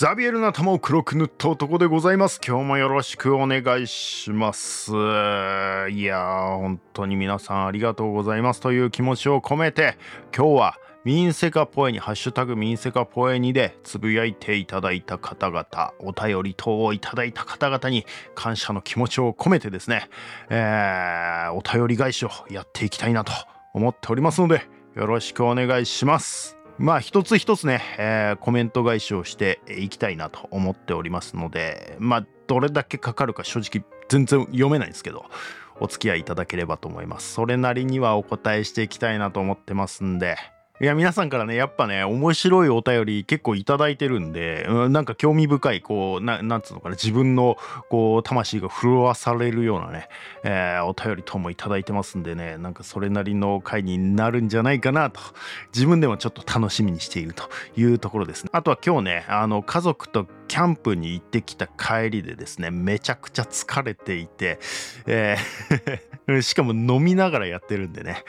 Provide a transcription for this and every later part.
ザビエルの頭を黒く塗った男でございます。今日もよろしくお願いします。いやー本当に皆さんありがとうございます。という気持ちを込めて今日はミンセカポエにハッシュタグミンセカポエにでつぶやいていただいた方々お便り等をいただいた方々に感謝の気持ちを込めてですね、えー、お便り返しをやっていきたいなと思っておりますのでよろしくお願いします。まあ一つ一つね、えー、コメント返しをしていきたいなと思っておりますのでまあどれだけかかるか正直全然読めないんですけどお付き合いいただければと思います。それなりにはお答えしていきたいなと思ってますんでいや、皆さんからね、やっぱね、面白いお便り結構いただいてるんで、うん、なんか興味深い、こう、ななんつうのかな、自分の、こう、魂が震わされるようなね、えー、お便り等もいただいてますんでね、なんかそれなりの回になるんじゃないかなと、自分でもちょっと楽しみにしているというところですね。あとは今日ね、あの、家族とキャンプに行ってきた帰りでですね、めちゃくちゃ疲れていて、えー しかも飲みながらやってるんでね、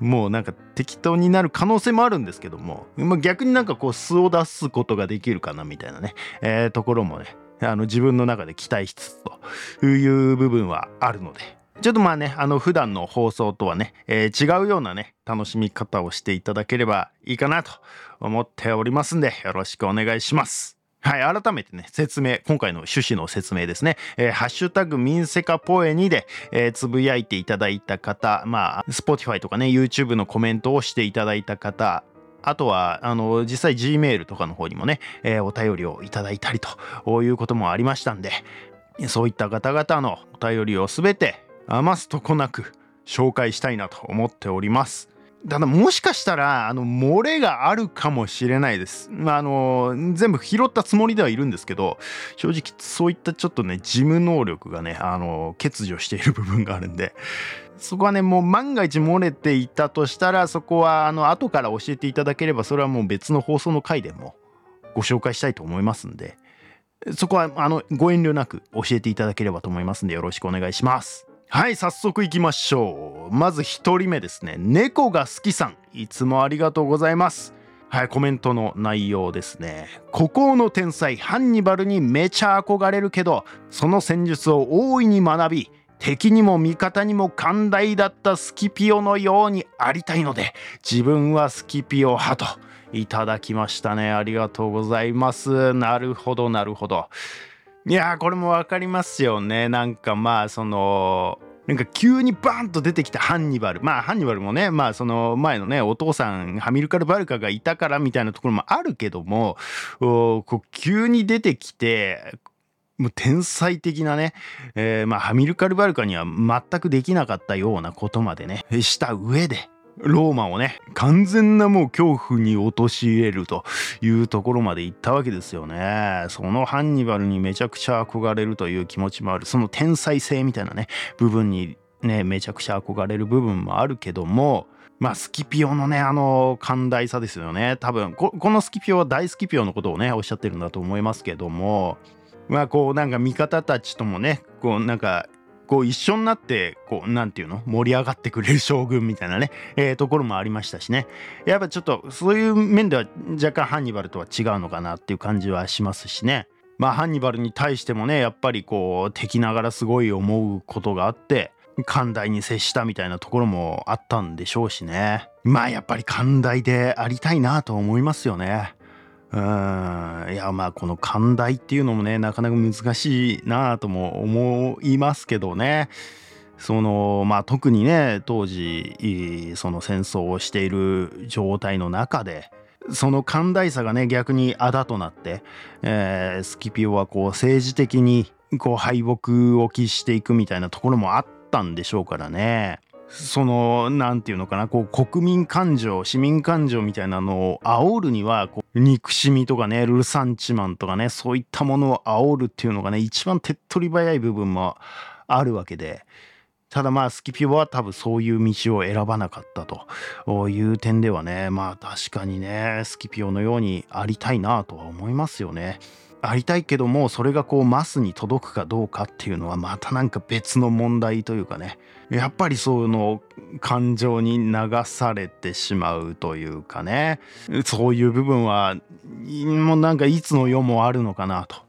もうなんか適当になる可能性もあるんですけども、ま、逆になんかこう素を出すことができるかなみたいなね、えー、ところもね、あの自分の中で期待しつつという部分はあるので、ちょっとまあね、あの普段の放送とはね、えー、違うようなね、楽しみ方をしていただければいいかなと思っておりますんで、よろしくお願いします。はい、改めてね、説明、今回の趣旨の説明ですね。えー、ハッシュタグミンセカポエにで、えー、つぶやいていただいた方、まあ、Spotify とかね、YouTube のコメントをしていただいた方、あとは、あの、実際 Gmail とかの方にもね、えー、お便りをいただいたりということもありましたんで、そういった方々のお便りをすべて余すとこなく紹介したいなと思っております。ただもしかしたらあの漏れがあるかもしれないです。まあ、あの全部拾ったつもりではいるんですけど正直そういったちょっとね事務能力がねあの欠如している部分があるんでそこはねもう万が一漏れていたとしたらそこはあの後から教えていただければそれはもう別の放送の回でもご紹介したいと思いますんでそこはあのご遠慮なく教えていただければと思いますんでよろしくお願いします。はい早速いきましょう。まず1人目ですね。猫が好きさん。いつもありがとうございます。はいコメントの内容ですね。孤高の天才ハンニバルにめちゃ憧れるけどその戦術を大いに学び敵にも味方にも寛大だったスキピオのようにありたいので自分はスキピオ派といただきましたね。ありがとうございます。なるほどなるほど。いやこれも分かりますよね。なんかまあそのなんか急にバーンと出てきたハンニバル。まあハンニバルもねまあその前のねお父さんハミルカル・バルカがいたからみたいなところもあるけどもこう急に出てきてもう天才的なね、えー、まあハミルカル・バルカには全くできなかったようなことまでねした上でローマをね完全なもう恐怖に陥れるというところまで行ったわけですよね。そのハンニバルにめちゃくちゃ憧れるという気持ちもある。その天才性みたいなね部分にねめちゃくちゃ憧れる部分もあるけどもまあスキピオのねあの寛大さですよね。多分このスキピオは大スキピオのことをねおっしゃってるんだと思いますけどもまあこうなんか味方たちともねこうなんかこう一緒になってこうなんていうの？盛り上がってくれる将軍みたいなね、えー、ところもありましたしね。やっぱちょっとそういう面では若干ハンニバルとは違うのかなっていう感じはしますしね。まあハンニバルに対してもねやっぱりこう敵ながらすごい思うことがあって寛大に接したみたいなところもあったんでしょうしね。まあやっぱり寛大でありたいなと思いますよね。うんいやまあこの寛大っていうのもねなかなか難しいなとも思いますけどねそのまあ特にね当時その戦争をしている状態の中でその寛大さがね逆にあだとなって、えー、スキピオはこう政治的にこう敗北を喫していくみたいなところもあったんでしょうからね。その何て言うのかなこう国民感情市民感情みたいなのを煽るにはこう憎しみとかねルサンチマンとかねそういったものを煽るっていうのがね一番手っ取り早い部分もあるわけでただまあスキピオは多分そういう道を選ばなかったという点ではねまあ確かにねスキピオのようにありたいなとは思いますよね。ありたいけどもそれがこうマスに届くかどうかっていうのはまたなんか別の問題というかね。やっぱりその感情に流されてしまうというかね。そういう部分はもうなんかいつの世もあるのかなと。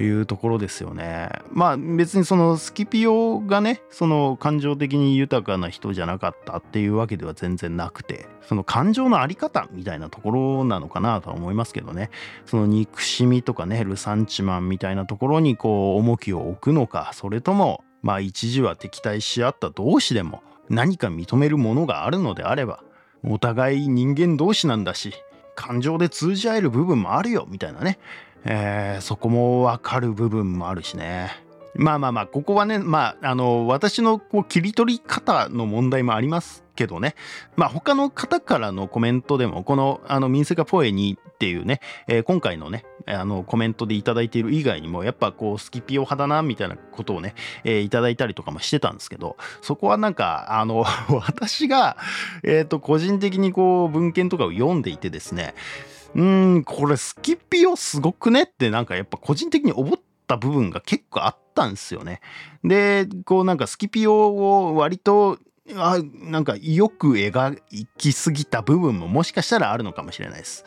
いうところですよね。まあ別にそのスキピオがねその感情的に豊かな人じゃなかったっていうわけでは全然なくてその感情の在り方みたいなところなのかなとは思いますけどねその憎しみとかねルサンチマンみたいなところにこう重きを置くのかそれともまあ一時は敵対し合った同士でも何か認めるものがあるのであればお互い人間同士なんだし感情で通じ合える部分もあるよみたいなねえー、そこもわかる部分もあるしね。まあまあまあ、ここはね、まあ、あの、私のこう切り取り方の問題もありますけどね。まあ、他の方からのコメントでも、この、あの、ミンセカポエニっていうね、えー、今回のね、あの、コメントでいただいている以外にも、やっぱこう、スキピオ派だな、みたいなことをね、えー、いただいたりとかもしてたんですけど、そこはなんか、あの、私が、えっ、ー、と、個人的にこう、文献とかを読んでいてですね、うん、これスキピオすごくねってなんかやっぱ個人的に思った部分が結構あったんですよね。で、こうなんかスキピオを割とあなんかよく描きすぎた部分ももしかしたらあるのかもしれないです。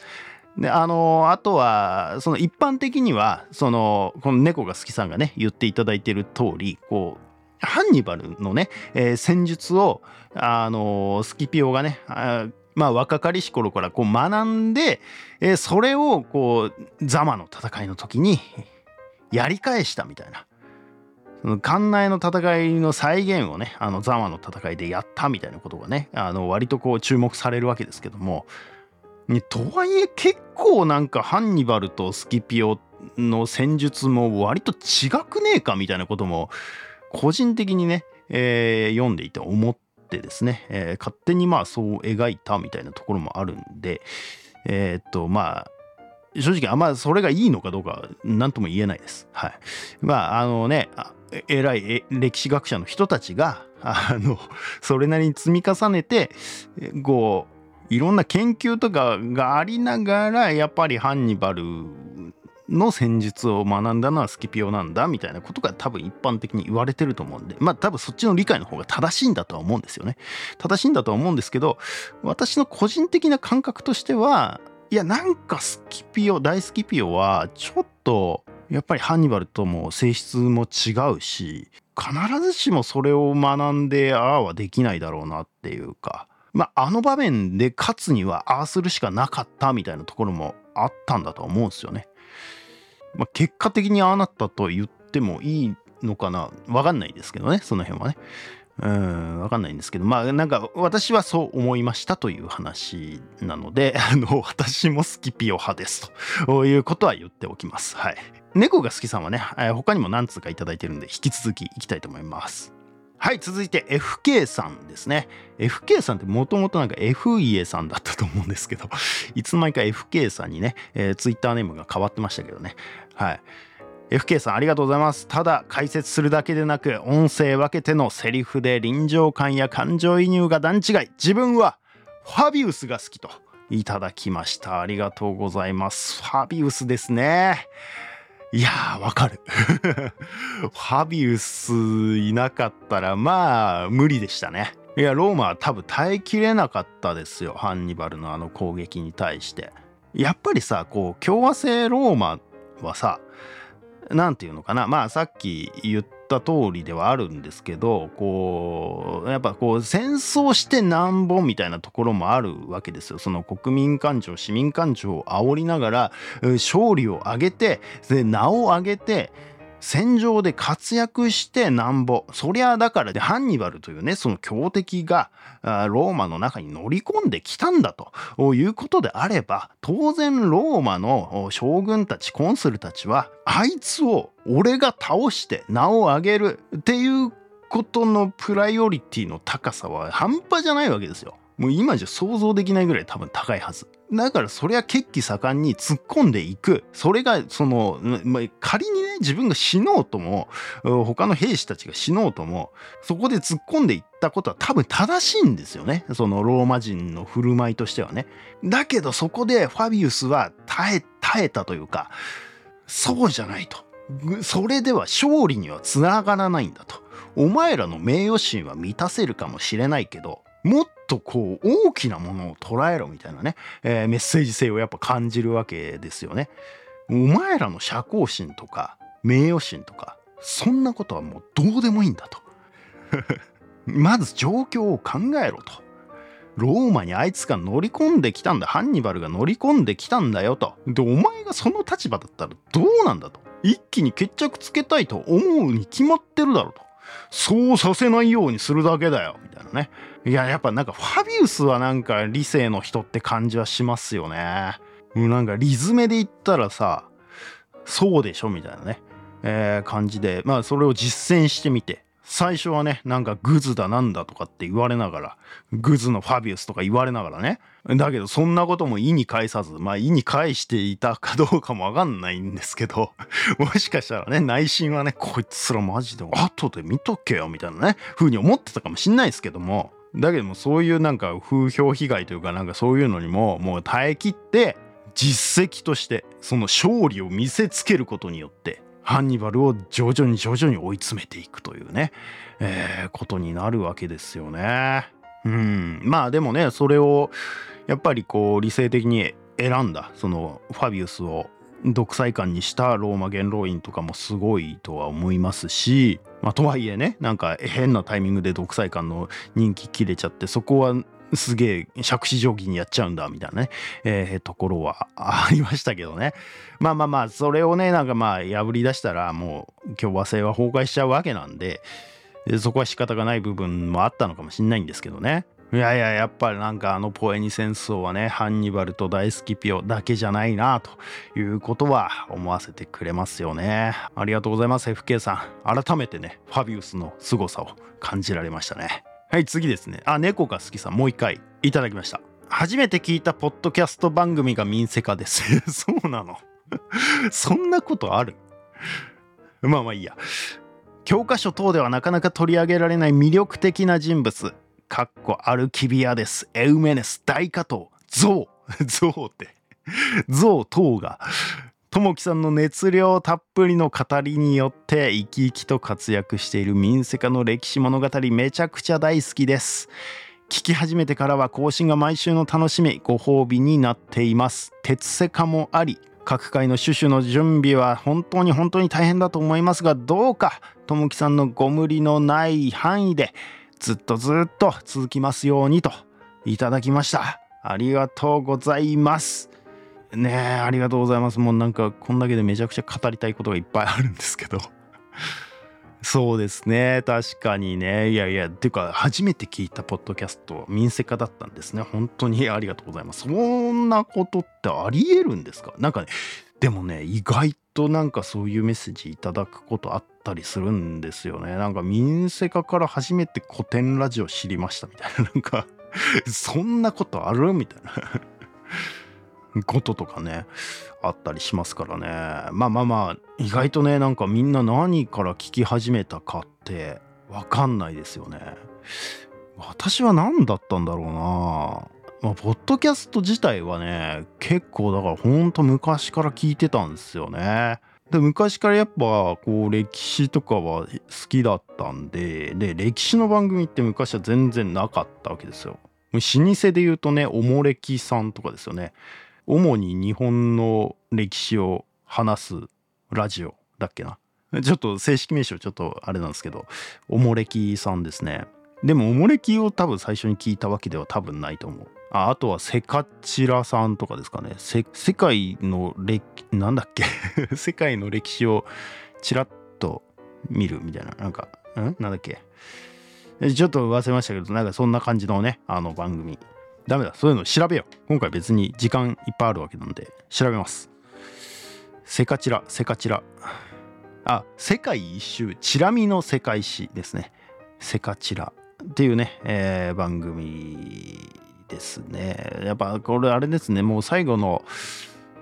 であのあとはその一般的にはそのこの猫が好きさんがね言っていただいている通りこうハンニバルのね、えー、戦術をあのスキピオがねまあ、若かりし頃からこう学んで、えー、それをこうザマの戦いの時にやり返したみたいな。その館内の戦いの再現をねあのザマの戦いでやったみたいなことがねあの割とこう注目されるわけですけどもとはいえ結構なんかハンニバルとスキピオの戦術も割と違くねえかみたいなことも個人的にね、えー、読んでいて思っってですね、えー、勝手にまあそう描いたみたいなところもあるんで、えー、っとまあ正直あんまそれがいいのかどうか何とも言えないです。はい。まああのね偉い歴史学者の人たちがあのそれなりに積み重ねてこういろんな研究とかがありながらやっぱりハンニバルの戦術を学んだのはスキピオなんだみたいなことが多分一般的に言われてると思うんでまあ多分そっちの理解の方が正しいんだとは思うんですよね正しいんだとは思うんですけど私の個人的な感覚としてはいやなんかスキピオ大スキピオはちょっとやっぱりハンニバルとも性質も違うし必ずしもそれを学んでああはできないだろうなっていうかまああの場面で勝つにはああするしかなかったみたいなところもあったんだと思うんですよね。まあ、結果的にああなったと言ってもいいのかな？わかんないですけどねその辺はね。うん、わかんないんですけど、まあなんか私はそう思いましたという話なので、あの、私もスキピオ派ですということは言っておきます。はい。猫が好きさんはね、他にも何通か頂いてるんで、引き続きいきたいと思います。はい、続いて FK さんですね。FK さんってもともとなんか F 家さんだったと思うんですけど、いつの間にか FK さんにね、えー、ツイッターネームが変わってましたけどね。はい。FK さんありがとうございます。ただ解説するだけでなく音声分けてのセリフで臨場感や感情移入が段違い。自分はファビウスが好きといただきました。ありがとうございます。ファビウスですね。いやー、わかる。ファビウスいなかったら、まあ、無理でしたね。いや、ローマは多分耐えきれなかったですよ。ハンニバルのあの攻撃に対して。やっぱりさ、こう、共和制ローマはさ、何て言うのかなまあさっき言ったった通りではあるんですけどこうやっぱこう戦争してなんぼみたいなところもあるわけですよ。その国民感情市民感情を煽りながら勝利を挙げてで名を挙げて戦場で活躍してなんぼそりゃだからでハンニバルというねその強敵がローマの中に乗り込んできたんだということであれば当然ローマの将軍たちコンスルたちはあいつを俺が倒して名を上げるっていうことのプライオリティの高さは半端じゃないわけですよ。もう今じゃ想像できないぐらい多分高いはず。だからそれは血気盛んに突っ込んでいく。それがその、まあ、仮にね自分が死のうとも他の兵士たちが死のうともそこで突っ込んでいったことは多分正しいんですよね。そのローマ人の振る舞いとしてはね。だけどそこでファビウスは耐え耐えたというかそうじゃないと。それでは勝利にはつながらないんだと。お前らの名誉心は満たせるかもしれないけど、もっとこう大きなものを捉えろみたいなね、えー、メッセージ性をやっぱ感じるわけですよね。お前らの社交心とか名誉心とかそんなことはもうどうでもいいんだと。まず状況を考えろと。ローマにあいつが乗り込んできたんだ。ハンニバルが乗り込んできたんだよと。で、お前がその立場だったらどうなんだと。一気に決着つけたいと思うに決まってるだろうと。そうさせないようにするだけだよ。みたいなね。いや、やっぱなんかファビウスはなんか理性の人って感じはしますよね。なんかリズメで言ったらさ、そうでしょみたいなね。えー、感じで、まあそれを実践してみて、最初はね、なんかグズだなんだとかって言われながら、グズのファビウスとか言われながらね。だけどそんなことも意に介さず、まあ意に介していたかどうかもわかんないんですけど、もしかしたらね、内心はね、こいつらマジで後で見とけよみたいなね、風に思ってたかもしんないですけども、だけどもそういうなんか風評被害というかなんかそういうのにももう耐えきって実績としてその勝利を見せつけることによってハンニバルを徐々に徐々に追い詰めていくというね、えー、ことになるわけですよね。うん、まあでもねそれをやっぱりこう理性的に選んだそのファビウスを独裁官にしたローマ元老院とかもすごいとは思いますし、まあ、とはいえねなんか変なタイミングで独裁官の人気切れちゃってそこはすげえ杓子定規にやっちゃうんだみたいなね、えー、ところはありましたけどね。まあまあまあそれをねなんかまあ破り出したらもう共和制は崩壊しちゃうわけなんでそこは仕方がない部分もあったのかもしんないんですけどね。いやいややっぱりなんかあのポエニ戦争はねハンニバルと大スキピオだけじゃないなということは思わせてくれますよね。ありがとうございます FK さん。改めてねファビウスの凄さを感じられましたね。はい、次ですね。あ、猫が好きさん、もう一回いただきました。初めて聞いたポッドキャスト番組が民生化です。そうなの そんなことある？まあまあいいや。教科書等ではなかなか取り上げられない魅力的な人物。かっこアルキビアです。エウメネス、大加藤、ゾウ。ゾウって。ゾウ等がともきさんの熱量たっぷりの語りによって生き生きと活躍している民生家の歴史物語めちゃくちゃ大好きです。聞き始めてからは更新が毎週の楽しみご褒美になっています。鉄セカもあり各界の種々の準備は本当に本当に大変だと思いますがどうかともきさんのご無理のない範囲でずっとずっと続きますようにといただきました。ありがとうございます。ねえありがとうございます。もうなんかこんだけでめちゃくちゃ語りたいことがいっぱいあるんですけど。そうですね。確かにね。いやいやっていうか初めて聞いたポッドキャスト民生化だったんですね。本当に。ありがとうございます。そんなことってありえるんですか？なんかねでもね意外となんかそういうメッセージいただくことあったりするんですよね。なんか民生化から初めて古典ラジオ知りましたみたいな。なんか そんなことある？みたいな。こととかねあったりしますからね。まあまあまあ意外とねなんかみんな何から聞き始めたかって分かんないですよね。私は何だったんだろうな。まあ、ポッドキャスト自体はね結構だからほんと昔から聞いてたんですよね。で昔からやっぱこう歴史とかは好きだったんでで歴史の番組って昔は全然なかったわけですよ。老舗で言うとねおもれきさんとかですよね。主に日本の歴史を話すラジオだっけな。ちょっと正式名称ちょっとあれなんですけどおもれきさんですね。でもおもれきを多分最初に聞いたわけでは多分ないと思う。ああとはセカチラさんとかですかね。世界の歴なんだっけ？世界の歴史をちらっと見るみたいな。なんかん？なんだっけ？ちょっと忘れましたけどなんかそんな感じのねあの番組。ダメだ。そういうの調べよう。今回別に時間いっぱいあるわけなんで、調べます。セカチラ、セカチラ。あ、世界一周、チラ見の世界史ですね。セカチラっていうね、えー、番組ですね。やっぱこれあれですね、もう最後の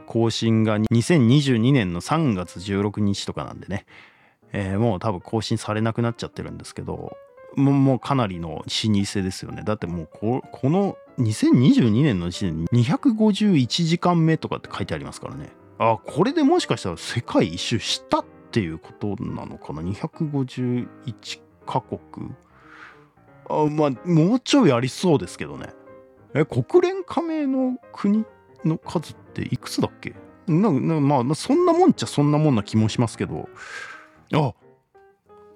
更新が2022年の3月16日とかなんでね、えー、もう多分更新されなくなっちゃってるんですけど、もうかなりの老舗ですよね。だってもうこの2022年の時点で251時間目とかって書いてありますからね。あこれでもしかしたら世界一周したっていうことなのかな？251カ国あまあもうちょいありそうですけどね。え国連加盟の国の数っていくつだっけ？ななまあそんなもんっちゃそんなもんな気もしますけど。あ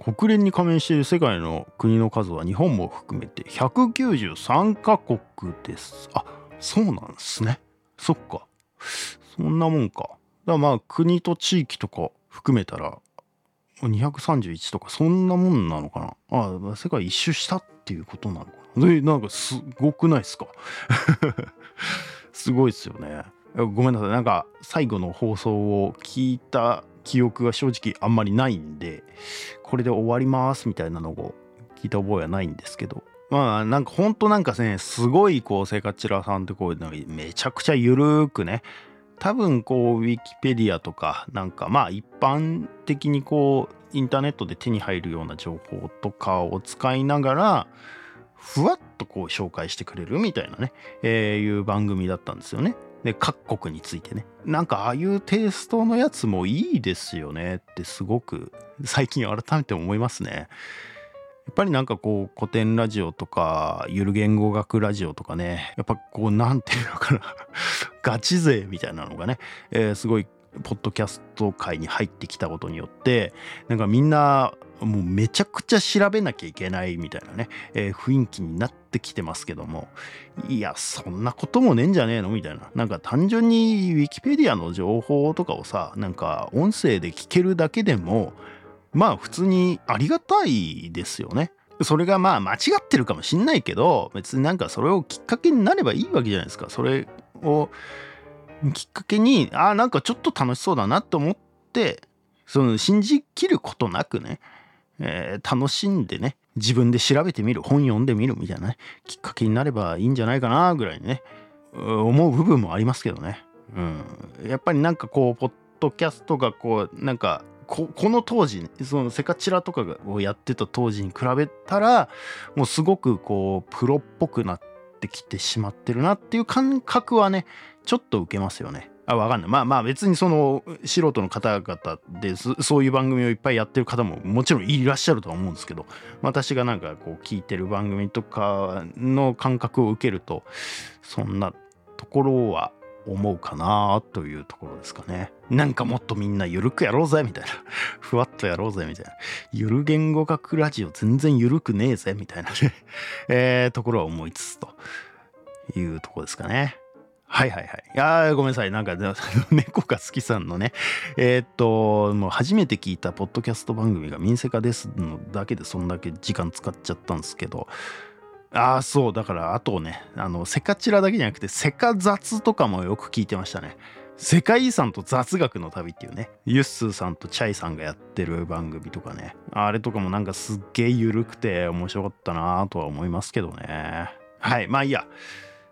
国連に加盟している世界の国の数は日本も含めて193カ国です。あそうなんですね。そっか。そんなもんか。だからまあ国と地域とか含めたら231とかそんなもんなのかな。あ世界一周したっていうことなのかな。でなんかすごくないですか？すごいですよね。ごめんなさい。なんか最後の放送を聞いた記憶が正直あんまりないんでこれで終わりますみたいなのを聞いた覚えはないんですけどまあなんかほんとなんかねすごいこうセカチラさんってこうなんかめちゃくちゃゆるーくね多分こうウィキペディアとかなんかまあ一般的にこうインターネットで手に入るような情報とかを使いながらふわっとこう紹介してくれるみたいなね、えー、いう番組だったんですよね。で各国についてね。なんかああいうテイストのやつもいいですよね。ってすごく最近改めて思いますね。やっぱりなんかこう古典ラジオとかゆる言語学ラジオとかね。やっぱこう何て言うのかな。ガチ勢みたいなのがね、えー、すごいポッドキャスト界に入ってきたことによってなんかみんなもうめちゃくちゃ調べなきゃいけないみたいなね、えー、雰囲気になってきてますけどもいやそんなこともねえんじゃねえのみたいななんか単純にウィキペディアの情報とかをさなんか音声で聞けるだけでもまあ普通にありがたいですよね。それがまあ間違ってるかもしんないけど別になんかそれをきっかけになればいいわけじゃないですか。それをきっかけにああなんかちょっと楽しそうだなと思ってその信じきることなくねえー、楽しんでね自分で調べてみる本読んでみるみたいなねきっかけになればいいんじゃないかなぐらいね思う部分もありますけどね、うん、やっぱりなんかこうポッドキャストがこうなんかこの当時、そのセカチラとかをやってた当時に比べたらもうすごくこうプロっぽくなってきてしまってるなっていう感覚はねちょっと受けますよね。あ分かんないまあまあ別にその素人の方々でそういう番組をいっぱいやってる方ももちろんいらっしゃるとは思うんですけど私がなんかこう聞いてる番組とかの感覚を受けるとそんなところは思うかなというところですかね。なんかもっとみんなゆるくやろうぜみたいな。ふわっとやろうぜみたいな。ゆる言語学ラジオ全然ゆるくねえぜみたいなねえー、ところは思いつつというところですかね。はいはいはい。いやごめんなさい。なんか、猫が好きさんのね、えー、っと、もう初めて聞いたポッドキャスト番組が民生化ですのだけでそんだけ時間使っちゃったんですけど、ああ、そう、だからあとね、あの、セカチラだけじゃなくて、セカ雑とかもよく聞いてましたね。世界遺産と雑学の旅っていうね、ユッスーさんとチャイさんがやってる番組とかね、あれとかもなんかすっげえ緩くて面白かったなとは思いますけどね。はい、まあいいや。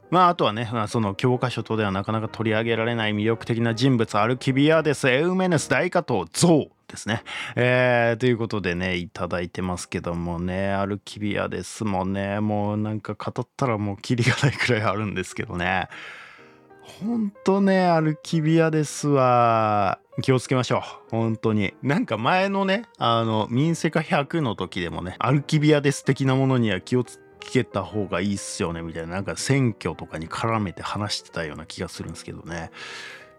まあ、あとはね、その教科書とではなかなか取り上げられない魅力的な人物、アルキビアデス、エウメネス大加藤、ゾウですね。えー、ということでね、いただいてますけどもね、アルキビアデスもね、もうなんか語ったらもうキリがないくらいあるんですけどね。ほんとね、アルキビアデスは気をつけましょう。本当に。なんか前のね、あの、民生化100の時でもね、アルキビアデス的なものには気をつ聞けた方がいいっすよねみたいななんか選挙とかに絡めて話してたような気がするんですけどね。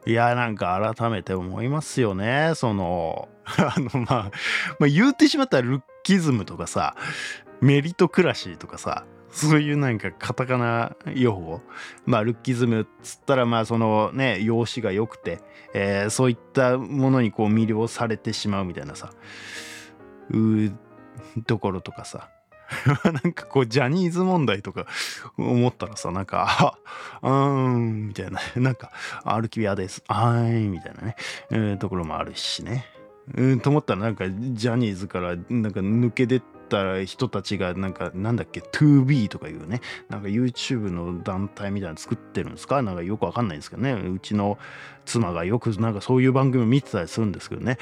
いやなんか改めて思いますよね。その あの、まあ、まあ言うてしまったらルッキズムとかさメリトクラシーとかさそういうなんかカタカナ用語。まあルッキズムっつったらまあそのね容姿が良くて、え、そういったものにこう魅了されてしまうみたいなさうところとかさ。なんかこうジャニーズ問題とか思ったらさなんか「あーん」みたいな。なんか「歩き部屋です」「あーい」みたいなね、えー、ところもあるしね。うんと思ったらなんかジャニーズからなんか抜け出った人たちがなんかなんだっけ 2B とかいうね。なんか YouTube の団体みたいなの作ってるんですか？なんかよくわかんないんですけどね。うちの妻がよくなんかそういう番組を見てたりするんですけどね。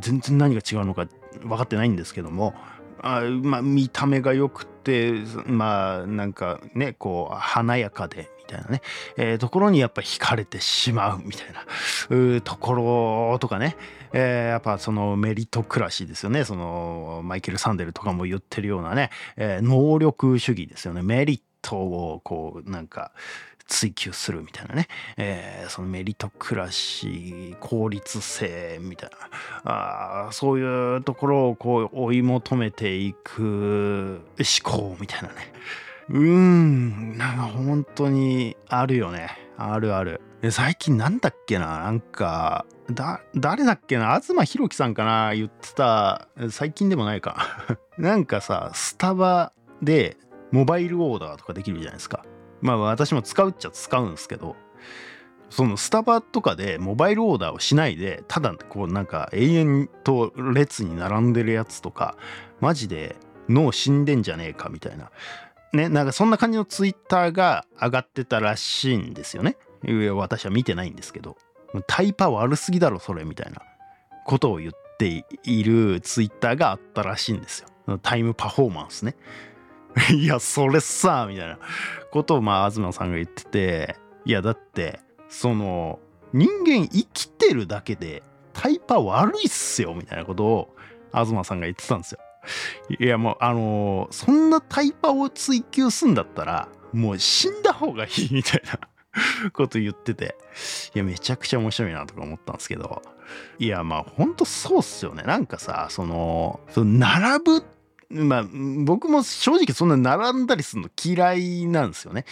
全然何が違うのか分かってないんですけども。あまあ見た目が良くてまあなんかねこう華やかでみたいなね、えー、ところにやっぱ惹かれてしまうみたいな。ところとかね、えー、やっぱそのメリトクラシーですよね。そのマイケル・サンデルとかも言ってるようなね、えー、能力主義ですよね。メリットをこうなんか追求するみたいなね、えー、そのメリトクラシー効率性みたいな。あそういうところをこう追い求めていく思考みたいなね。うーんなんか本当にあるよね。あるある。最近なんだっけな？なんかだ誰だっけな？東博樹さんかな？言ってた。最近でもないか。なんかさスタバでモバイルオーダーとかできるじゃないですか。まあ私も使うっちゃ使うんですけどそのスタバとかでモバイルオーダーをしないでただこうなんか永遠と列に並んでるやつとかマジで脳死んでんじゃねえかみたいな。ねなんかそんな感じのツイッターが上がってたらしいんですよね。私は見てないんですけど。タイパ悪すぎだろそれみたいな。ことを言っているツイッターがあったらしいんですよ。タイムパフォーマンスね。いやそれさみたいなことをまあ東さんが言ってていやだってその人間生きてるだけでタイパ悪いっすよみたいなことを東さんが言ってたんですよ。いやもうあのー、そんなタイパを追求すんだったらもう死んだ方がいい みたいなこと言ってていやめちゃくちゃ面白いなとか思ったんですけどいやまあほんとそうっすよねなんかさそのその並ぶまあ僕も正直そんな並んだりするの嫌いなんですよね。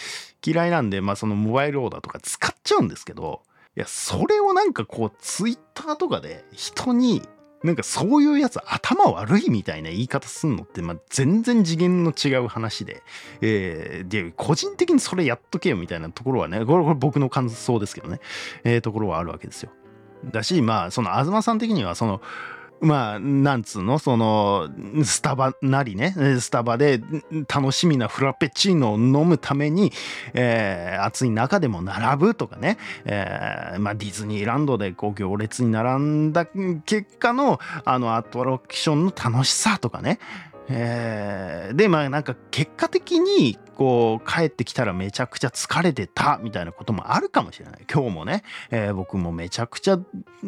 嫌いなんでまあそのモバイルオーダーとか使っちゃうんですけどいやそれをなんかこうツイッターとかで人になんかそういうやつ頭悪いみたいな言い方すんのって、まあ、全然次元の違う話で、えー、で、個人的にそれやっとけよみたいなところはね、これこれ僕の感想ですけどね、えー、ところはあるわけですよ。だし、まあ、その東さん的には、その、まあ、なんつうの、その、スタバなりね、スタバで楽しみなフラペチーノを飲むために、えー、暑い中でも並ぶとかね、えー、まあ、ディズニーランドでこう行列に並んだ結果の、あの、アトラクションの楽しさとかね、えー、でまあなんか結果的にこう帰ってきたらめちゃくちゃ疲れてたみたいなこともあるかもしれない。今日もね、えー、僕もめちゃくちゃ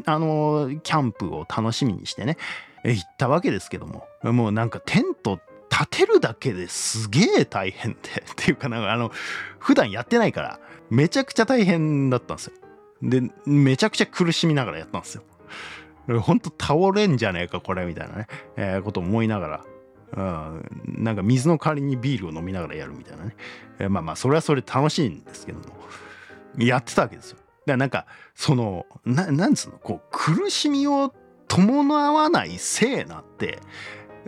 あのキャンプを楽しみにしてね。行ったわけですけども。もうなんかテント立てるだけですげえ大変で。っていうかなんかあの普段やってないからめちゃくちゃ大変だったんですよ。でめちゃくちゃ苦しみながらやったんですよ。ほんと倒れんじゃねえかこれみたいなね、えー、こと思いながら。うん、なんか水の代わりにビールを飲みながらやるみたいなね、えー、まあまあそれはそれ楽しいんですけどもやってたわけですよ。だからなんかそのななんつうの？こう苦しみを伴わないせいなって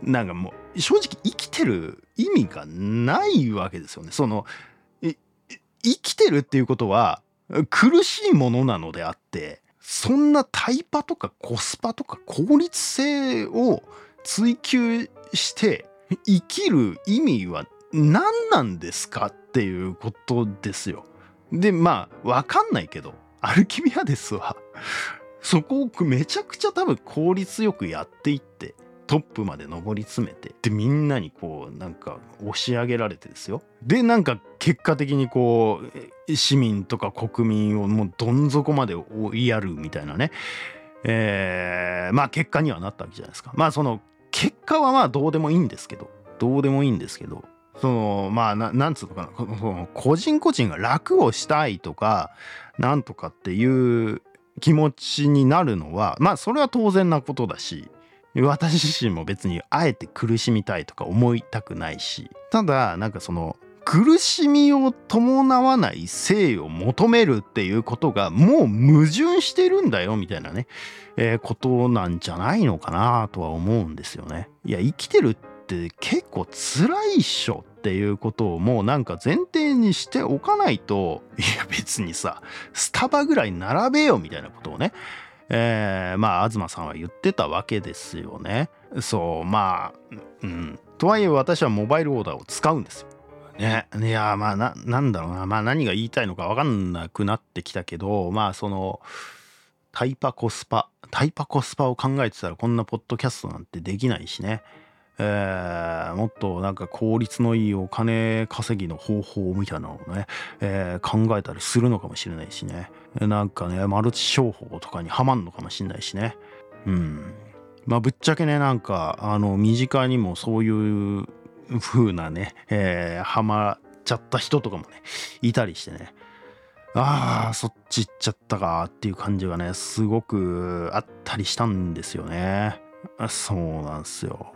なんかもう正直生きてる意味がないわけですよね。その生きてるっていうことは苦しいものなのであってそんなタイパとかコスパとか効率性を追求して生きる意味は何なんですかっていうことですよ。でまあ分かんないけどアルキミアデスは そこをめちゃくちゃ多分効率よくやっていってトップまで上り詰めてでみんなにこうなんか押し上げられてですよ。でなんか結果的にこう市民とか国民をもうどん底まで追いやるみたいなね。えー、まあ結果にはなったわけじゃないですか。まあその結果はまあどうでもいいんですけどどうでもいいんですけどそのまあななんつうのかなその個人個人が楽をしたいとかなんとかっていう気持ちになるのはまあそれは当然なことだし私自身も別にあえて苦しみたいとか思いたくないしただなんかその苦しみを伴わない性を求めるっていうことがもう矛盾してるんだよみたいなねえー、ことなんじゃないのかなとは思うんですよね。いや生きてるって結構辛いっしょっていうことをもうなんか前提にしておかないといや別にさスタバぐらい並べよみたいなことをねえー、まあ東さんは言ってたわけですよね。そうまあうんとはいえ私はモバイルオーダーを使うんですよ。ね、いやまあななんだろうな。まあ何が言いたいのか分かんなくなってきたけどまあそのタイパコスパタイパコスパを考えてたらこんなポッドキャストなんてできないしね、えー、もっとなんか効率のいいお金稼ぎの方法みたいなのをね、えー、考えたりするのかもしれないしね。なんかねマルチ商法とかにはまんのかもしれないしね。うん。まあぶっちゃけねなんかあの身近にもそういう風なね、えー、ハマっちゃった人とかもねいたりしてねああそっち行っちゃったかっていう感じがねすごくあったりしたんですよねそうなんですよ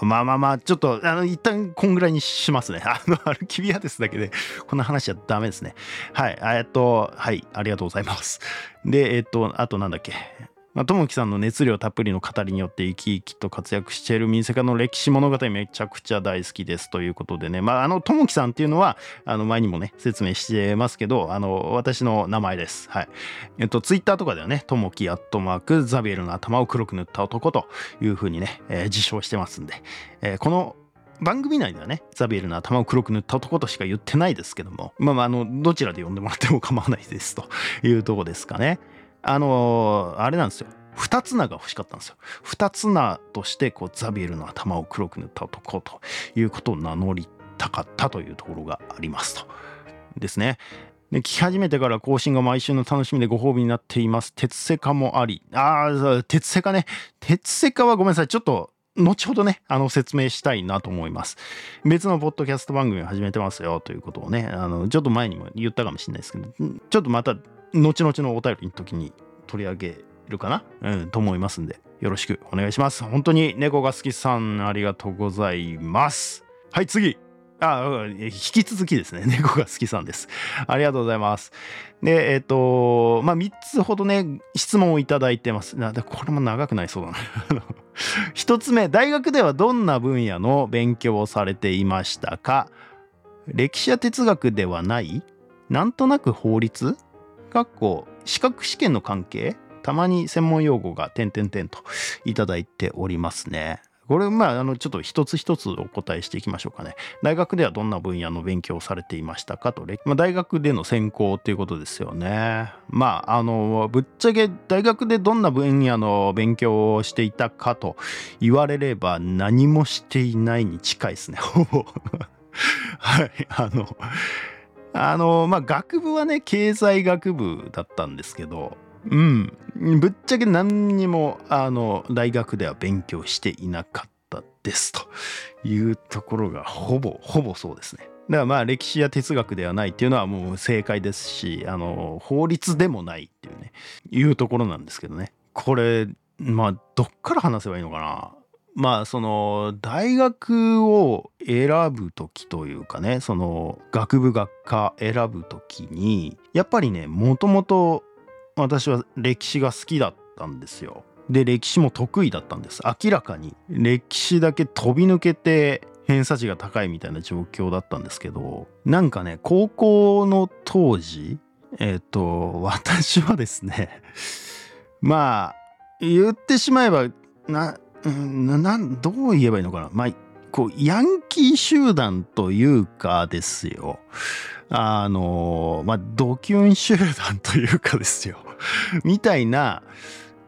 まあまあまあ、ちょっと、あの、一旦こんぐらいにしますね。あの、アルキビアデスだけで、こんな話はダメですね。はい。えっと、はい。ありがとうございます。で、えっと、あとなんだっけ。まあ、ともきさんの熱量たっぷりの語りによって生き生きと活躍している民生化の歴史物語めちゃくちゃ大好きですということでね、まあ、あの、ともきさんっていうのは、あの、前にもね、説明してますけど、あの、私の名前です。はい。えっと、ツイッターとかではね、ともきアットマーク、ザビエルの頭を黒く塗った男というふうにね、えー、自称してますんで、えー、この番組内ではね、ザビエルの頭を黒く塗った男としか言ってないですけども、まあまあ、あの、どちらで呼んでもらっても構わないですというとこですかね。あのー、あれなんですよ。二つ名が欲しかったんですよ。二つ名としてこうザビエルの頭を黒く塗った男ということを名乗りたかったというところがありますと。ですね。で聞き始めてから更新が毎週の楽しみでご褒美になっています。鉄セカもあり。ああ、鉄セカね。鉄セカはごめんなさい。ちょっと後ほどね、あの説明したいなと思います。別のポッドキャスト番組を始めてますよということをね、あのちょっと前にも言ったかもしれないですけど、ちょっとまた後々のお便りの時に取り上げるかな、うん、と思いますんで、よろしくお願いします。本当に猫が好きさん、ありがとうございます。はい、次。あ、引き続きですね。猫が好きさんです。ありがとうございます。で、えっ、ー、と、まあ、3つほどね、質問をいただいてます。なこれも長くなりそうだな。1つ目、大学ではどんな分野の勉強をされていましたか？歴史や哲学ではない？なんとなく法律？かっこ資格試験の関係たまに専門用語が点々点といただいておりますね。これ、まあ、あの、ちょっと一つ一つお答えしていきましょうかね。大学ではどんな分野の勉強をされていましたかと、まあ、大学での専攻っていうことですよね。まあ、あの、ぶっちゃけ大学でどんな分野の勉強をしていたかと言われれば何もしていないに近いですね、ほぼ。はい、あの、あの、まあ、学部はね、経済学部だったんですけど、うん。ぶっちゃけ何にも、あの、大学では勉強していなかったですというところがほぼ、ほぼそうですね。だからまあ歴史や哲学ではないっていうのはもう正解ですし、あの、法律でもないっていうね、いうところなんですけどね。これ、まあ、どっから話せばいいのかな？まあその大学を選ぶ時というかねその学部学科選ぶ時にやっぱりねもともと私は歴史が好きだったんですよ。で歴史も得意だったんです明らかに歴史だけ飛び抜けて偏差値が高いみたいな状況だったんですけどなんかね高校の当時えっ、ー、と私はですね まあ言ってしまえばなうんなどう言えばいいのかな？まあこうヤンキー集団というかですよあの、まあ、ドキュン集団というかですよ。みたいな、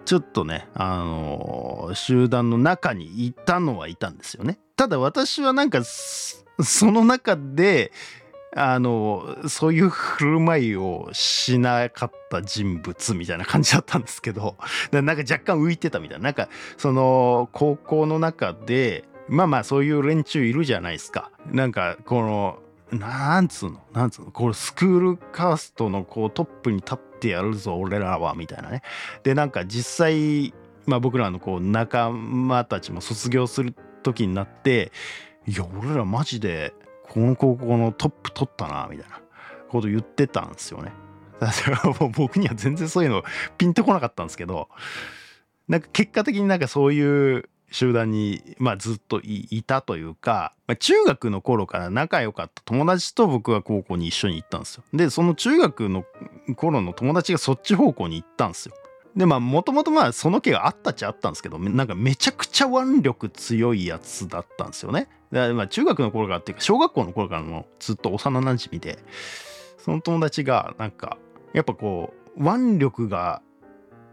ちょっとね、あの集団の中にいたのはいたんですよね。ただ私はなんか、その中で、あの、そういう振る舞いをしなかった人物みたいな感じだったんですけど、なんか若干浮いてたみたいな。なんか、その、高校の中で、まあまあそういう連中いるじゃないですか。なんか、この、なんつうの？なんつうの？これスクールカーストのこうトップに立ってやるぞ俺らはみたいなねでなんか実際まあ僕らのこう仲間たちも卒業する時になっていや俺らマジでこの高校のトップ取ったなみたいなこと言ってたんですよねだからもう僕には全然そういうのピンとこなかったんですけどなんか結果的になんかそういう集団に、まあ、ずっといたというか、まあ、中学の頃から仲良かった友達と僕は高校に一緒に行ったんですよ。で、その中学の頃の友達がそっち方向に行ったんですよ。で、まあ、もともとまあ、その気があったっちゃあったんですけど、なんかめちゃくちゃ腕力強いやつだったんですよね。まあ、中学の頃からっていうか、小学校の頃からのずっと幼馴染で、その友達が、なんか、やっぱこう、腕力が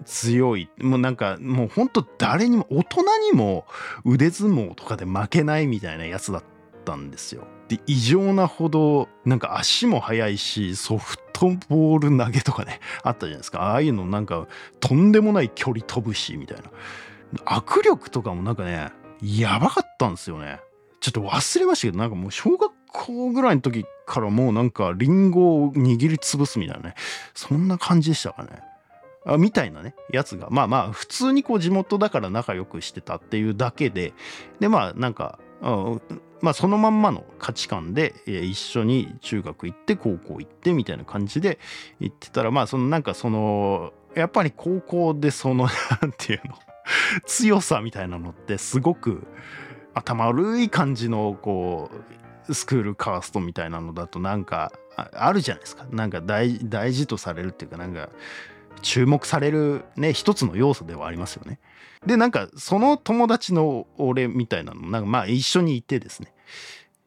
強いもうなんかもうほんと誰にも大人にも腕相撲とかで負けないみたいなやつだったんですよ。で異常なほどなんか足も速いしソフトボール投げとかねあったじゃないですかああいうのなんかとんでもない距離飛ぶしみたいな握力とかもなんかねやばかったんですよね。ちょっと忘れましたけどなんかもう小学校ぐらいの時からもうなんかリンゴを握りつぶすみたいなね。そんな感じでしたかね。あみたいなねやつが。まあまあ普通にこう地元だから仲良くしてたっていうだけで。でまあなんか、まあそのまんまの価値観で、一緒に中学行って高校行ってみたいな感じで行ってたらまあそのなんかそのやっぱり高校でその なんていうの強さみたいなのってすごく頭悪い感じのこうスクールカーストみたいなのだとなんかあるじゃないですか。なんか大事とされるっていうかなんか注目されるね一つの要素ではありますよね。でなんかその友達の俺みたいなのなんかまあ一緒にいてですね。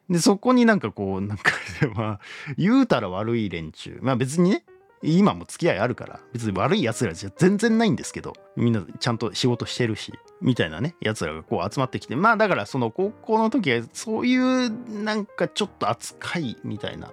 でそこになんかこうなんか まあ言うたら悪い連中。まあ別にね今も付き合いあるから別に悪い奴らじゃ全然ないんですけどみんなちゃんと仕事してるしみたいなね奴らがこう集まってきてまあだからその高校の時はそういうなんかちょっと扱いみたいな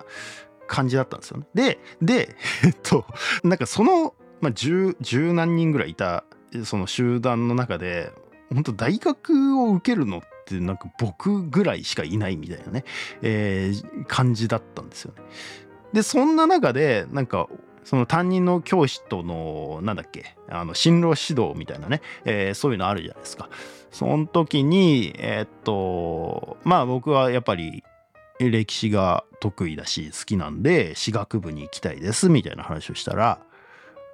感じだったんですよね。でで えっとなんかそのまあ、十十何人ぐらいいたその集団の中で本当大学を受けるのってなんか僕ぐらいしかいないみたいなね、えー、感じだったんですよね。でそんな中でなんかその担任の教師とのなんだっけあの進路指導みたいなね、えー、そういうのあるじゃないですか。その時にえー、っとまあ僕はやっぱり歴史が得意だし好きなんで私学部に行きたいですみたいな話をしたら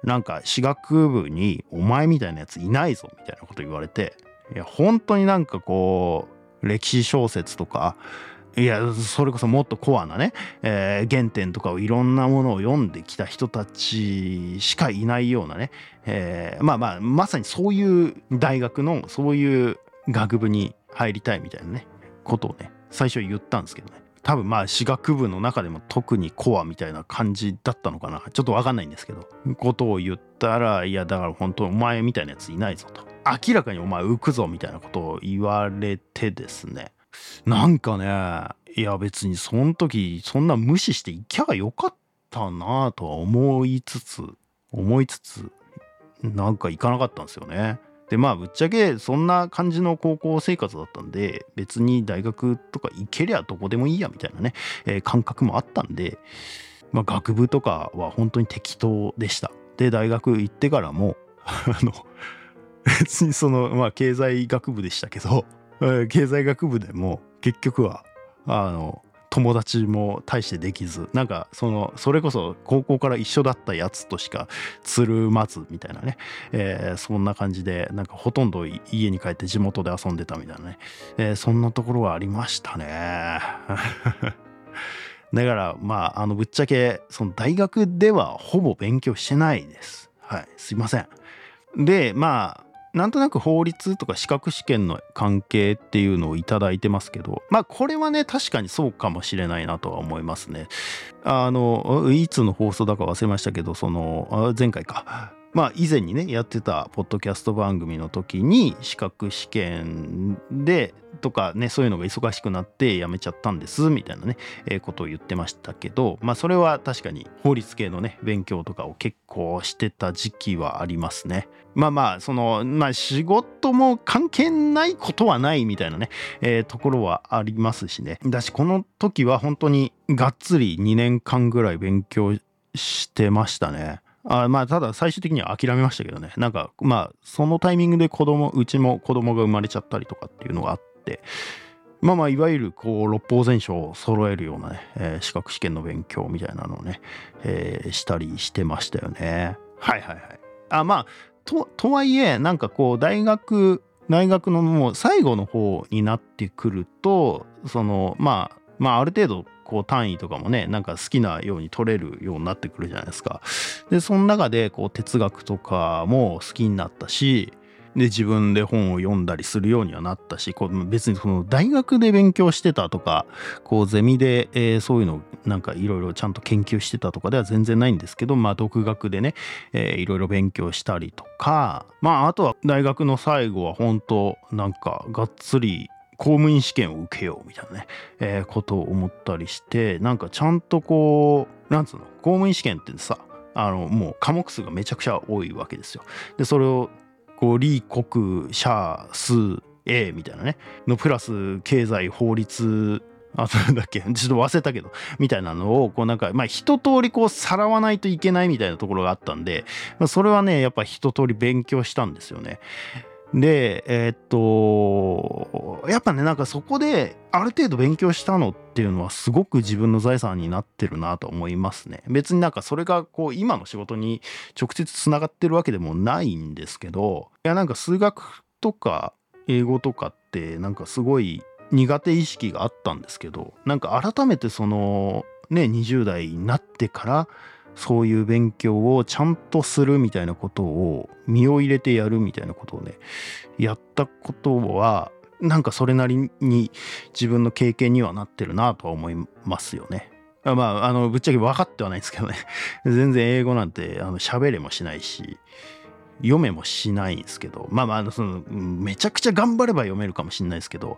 なんか私学部にお前みたいなやついないぞみたいなこと言われていや本当になんかこう歴史小説とかいやそれこそもっとコアなね、えー、原点とかをいろんなものを読んできた人たちしかいないようなね、えー、まあまあまさにそういう大学のそういう学部に入りたいみたいなねことをね最初言ったんですけどね。多分まあ私学部の中でも特にコアみたいな感じだったのかな。ちょっと分かんないんですけどことを言ったらいやだから本当お前みたいなやついないぞと。明らかにお前浮くぞみたいなことを言われてですね。なんかねいや別にその時そんな無視していきゃよかったなとは思いつつ思いつつなんか行かなかったんですよね。でまあぶっちゃけそんな感じの高校生活だったんで別に大学とか行けりゃどこでもいいやみたいなね、えー、感覚もあったんで、まあ、学部とかは本当に適当でした。で大学行ってからも あの別にそのまあ経済学部でしたけど 経済学部でも結局はあの友達も大してできずなんかそのそれこそ高校から一緒だったやつとしかつるまずみたいなね、えー、そんな感じでなんかほとんど家に帰って地元で遊んでたみたいなね、えー、そんなところはありましたね。だからまああのぶっちゃけその大学ではほぼ勉強してないです。はいすいません。でまあなんとなく法律とか資格試験の関係っていうのを頂いてますけどまあこれはね確かにそうかもしれないなとは思いますね。あのいつの放送だか忘れましたけどその前回かまあ以前にねやってたポッドキャスト番組の時に資格試験でとかねそういうのが忙しくなってやめちゃったんですみたいなね、え、ことを言ってましたけどまあそれは確かに法律系のね勉強とかを結構してた時期はありますね。まあまあそのまあ仕事も関係ないことはないみたいなね、え、ところはありますしねだしこの時は本当にがっつり2年間ぐらい勉強してましたね。あまあただ最終的には諦めましたけどね。なんかまあそのタイミングで子供うちも子供が生まれちゃったりとかっていうのがあって。まあまあいわゆるこう六法全書を揃えるようなね、えー、資格試験の勉強みたいなのをね、えー、したりしてましたよね。はいはいはい。あまあととはいえなんかこう大学大学のもう最後の方になってくるとそのまあまあある程度こう単位とかもねなんか好きなように取れるようになってくるじゃないですか。でその中でこう哲学とかも好きになったしで自分で本を読んだりするようにはなったしこう別にその大学で勉強してたとかこうゼミで、えー、そういうのなんかいろいろちゃんと研究してたとかでは全然ないんですけどまあ独学でね、えいろいろ勉強したりとかまああとは大学の最後は本当なんかがっつり公務員試験を受けようみたいなね、えー、ことを思ったりしてなんかちゃんとこうなんつうの公務員試験ってさあのもう科目数がめちゃくちゃ多いわけですよ。でそれをこう理国社数 A みたいなねのプラス経済法律あそれだっけ？ちょっと忘れたけどみたいなのをこうなんかまあ一通りこうさらわないといけないみたいなところがあったんでそれはねやっぱ一通り勉強したんですよね。でえー、っとやっぱねなんかそこである程度勉強したのっていうのはすごく自分の財産になってるなと思いますね。別になんかそれがこう今の仕事に直接つながってるわけでもないんですけどいやなんか数学とか英語とかってなんかすごい苦手意識があったんですけどなんか改めてそのね20代になってからそういう勉強をちゃんとするみたいなことを身を入れてやるみたいなことをねやったことはなんかそれなりに自分の経験にはなってるなとは思いますよね。まあ、あのぶっちゃけ分かってはないですけどね 全然英語なんてあの喋れもしないし読めもしないんですけどまあまあそのめちゃくちゃ頑張れば読めるかもしれないですけど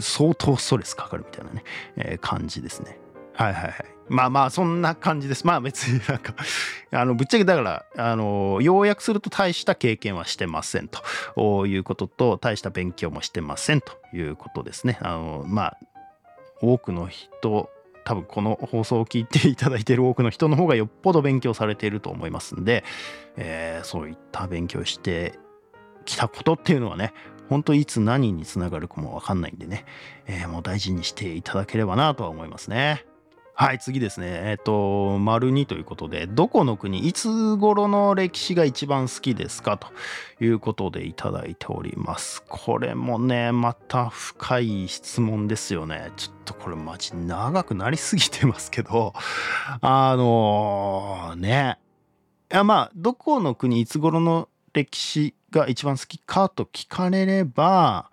相当ストレスかかるみたいなね、えー、感じですね。はいはいはい。まあまあそんな感じです。まあ別になんか あのぶっちゃけだからあの要約すると大した経験はしてませんということと大した勉強もしてませんということですね。あのまあ多くの人多分この放送を聞いていただいている多くの人の方がよっぽど勉強されていると思いますんで、えー、そういった勉強してきたことっていうのはね本当いつ何につながるかもわかんないんでね、えー、もう大事にしていただければなとは思いますね。はい、次ですね。えっ、ー、と、丸2ということで、どこの国、いつ頃の歴史が一番好きですか？ということでいただいております。これもね、また深い質問ですよね。ちょっとこれマジ長くなりすぎてますけど、あのー、ね。いや、まあ、どこの国、いつ頃の歴史が一番好きか？と聞かれれば、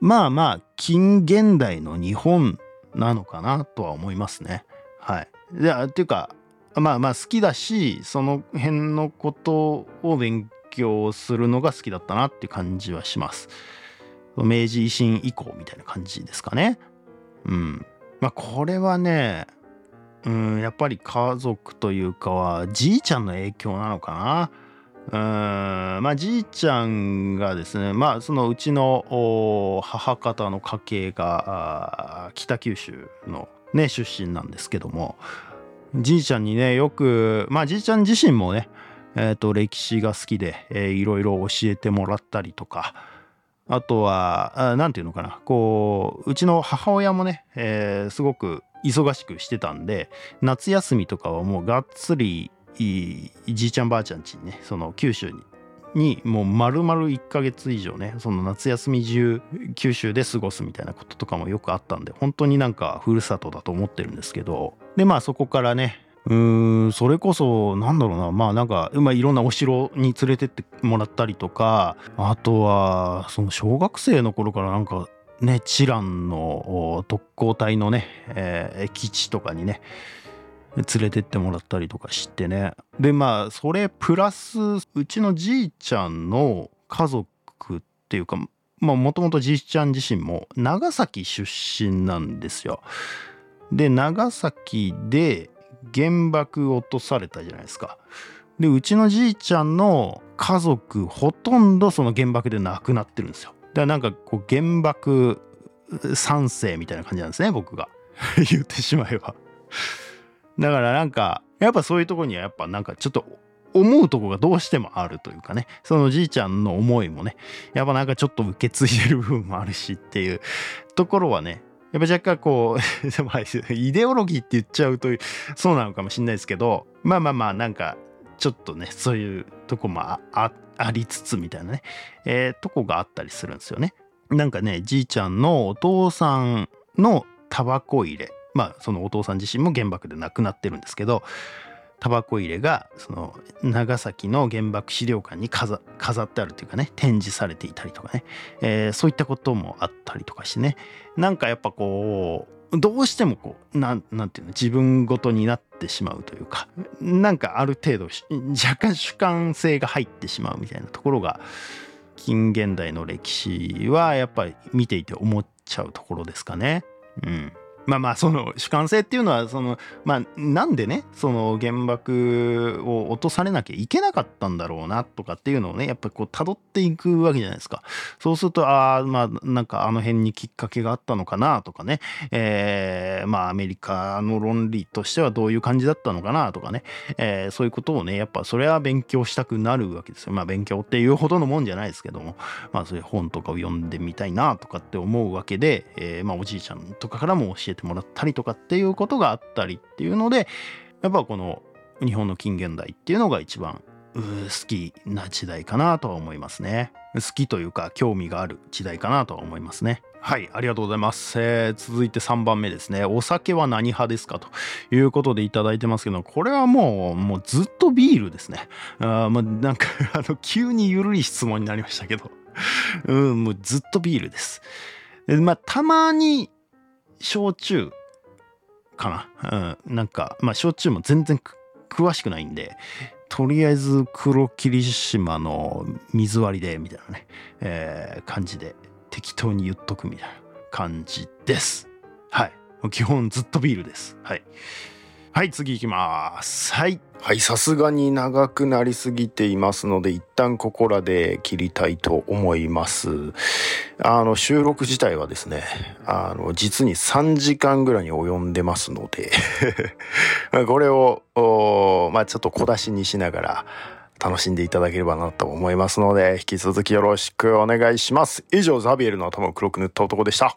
まあまあ、近現代の日本なのかなとは思いますね。はい。でっていうかまあまあ好きだしその辺のことを勉強するのが好きだったなっていう感じはします。明治維新以降みたいな感じですかね。うん。まあこれはね、うん、やっぱり家族というかはじいちゃんの影響なのかな。うん。まあじいちゃんがですねまあそのうちの母方の家系が北九州のね出身なんですけどもじいちゃんにねよくまあじいちゃん自身もねえーと、歴史が好きで、えー、いろいろ教えてもらったりとかあとは何て言うのかなこううちの母親もね、えー、すごく忙しくしてたんで夏休みとかはもうがっつりじいちゃんばあちゃんちにねその九州ににもう丸々1ヶ月以上ねその夏休み中九州で過ごすみたいなこととかもよくあったんで本当になんかふるさとだと思ってるんですけど。でまあそこからねうーんそれこそなんだろうなまあなんか、まあ、いろんなお城に連れてってもらったりとかあとはその小学生の頃からなんかねチランの特攻隊のね、えー、基地とかにね連れてってもらったりとかしてねでまあそれプラスうちのじいちゃんの家族っていうかまあもともとじいちゃん自身も長崎出身なんですよ。で長崎で原爆落とされたじゃないですか。でうちのじいちゃんの家族ほとんどその原爆で亡くなってるんですよ。だからなんかこう原爆3世みたいな感じなんですね僕が 言ってしまえばだからなんかやっぱそういうとこにはやっぱなんかちょっと思うとこがどうしてもあるというかねそのじいちゃんの思いもねやっぱなんかちょっと受け継いでる部分もあるしっていうところはねやっぱ若干こう イデオロギーって言っちゃうとそうなのかもしれないですけどまあまあまあなんかちょっとねそういうとこもありつつみたいなね、えー、とこがあったりするんですよね。なんかねじいちゃんのお父さんのタバコ入れまあそのお父さん自身も原爆で亡くなってるんですけどタバコ入れがその長崎の原爆資料館に飾ってあるというかね展示されていたりとかね、えー、そういったこともあったりとかしてね。なんかやっぱこうどうしてもこうなんなんていうの自分ごとになってしまうというかなんかある程度若干主観性が入ってしまうみたいなところが近現代の歴史はやっぱり見ていて思っちゃうところですかね。うん。まあまあその主観性っていうのはそのまあなんでねその原爆を落とされなきゃいけなかったんだろうなとかっていうのをねやっぱこう辿っていくわけじゃないですか。そうするとああまあなんかあの辺にきっかけがあったのかなとかね。えー、まあアメリカの論理としてはどういう感じだったのかなとかね、えー、そういうことをねやっぱそれは勉強したくなるわけですよ。まあ勉強っていうほどのもんじゃないですけども。まあそういう本とかを読んでみたいなとかって思うわけで、えー、まあおじいちゃんとかからも教えててもらったりとかっていうことがあったりっていうのでやっぱこの日本の近現代っていうのが一番好きな時代かなとは思いますね。好きというか興味がある時代かなとは思いますね。はい、ありがとうございます。えー、続いて3番目ですね。お酒は何派ですかということでいただいてますけど、これはもう、もうずっとビールですね。あまあ、なんかあの、急に緩い質問になりましたけど、うん、もうずっとビールです。でまあ、たまに焼酎かな？うん。なんか、まあ、焼酎も全然詳しくないんで、とりあえず黒霧島の水割りで、みたいなね、えー、感じで適当に言っとくみたいな感じです。はい。基本ずっとビールです。はい。はい、次行きます。はい。はい、さすがに長くなりすぎていますので、一旦ここらで切りたいと思います。あの、収録自体はですね、あの、実に3時間ぐらいに及んでますので これを、まあちょっと小出しにしながら、楽しんでいただければなと思いますので、引き続きよろしくお願いします。以上、ザビエルの頭を黒く塗った男でした。